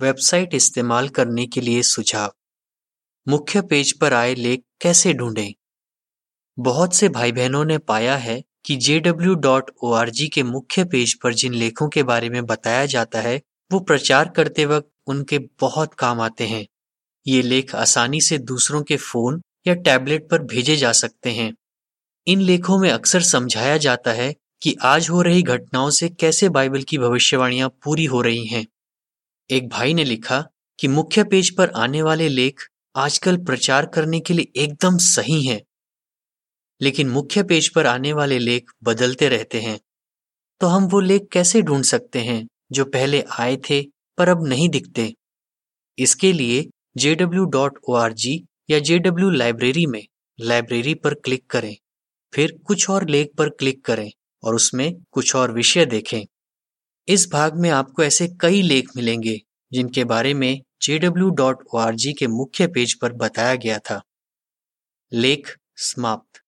Website इस्तेमाल करने के लिए सुझाव। मुख्य पेज पर आए लेख कैसे ढूंढें? बहुत से भाई बहनों ने पाया है कि jw.org के मुख्य पेज पर जिन लेखों के बारे में बताया जाता है, वो प्रचार करते वक्त उनके बहुत काम आते हैं। ये लेख आसानी से दूसरों के फ़ोन या टैबलेट पर भेजे जा सकते हैं। इन लेखों में अक्सर समझाया जाता है कि आज हो रही घटनाओं से कैसे बाइबल की भविष्यवाणियाँ पूरी हो रही हैं। एक भाई ने लिखा कि मुख्य पेज पर आने वाले लेख आजकल प्रचार करने के लिए एकदम सही हैं, लेकिन मुख्य पेज पर आने वाले लेख बदलते रहते हैं। तो हम वो लेख कैसे ढूंढ सकते हैं जो पहले आए थे पर अब नहीं दिखते? इसके लिए jw.org या jw लाइब्रेरी में लाइब्रेरी पर क्लिक करें, फिर कुछ और लेख पर क्लिक करें और उसमें कुछ और विषय देखें। इस भाग में आपको ऐसे कई लेख मिलेंगे, जिनके बारे में jw.org के मुख्य पेज पर बताया गया था। लेख समाप्त।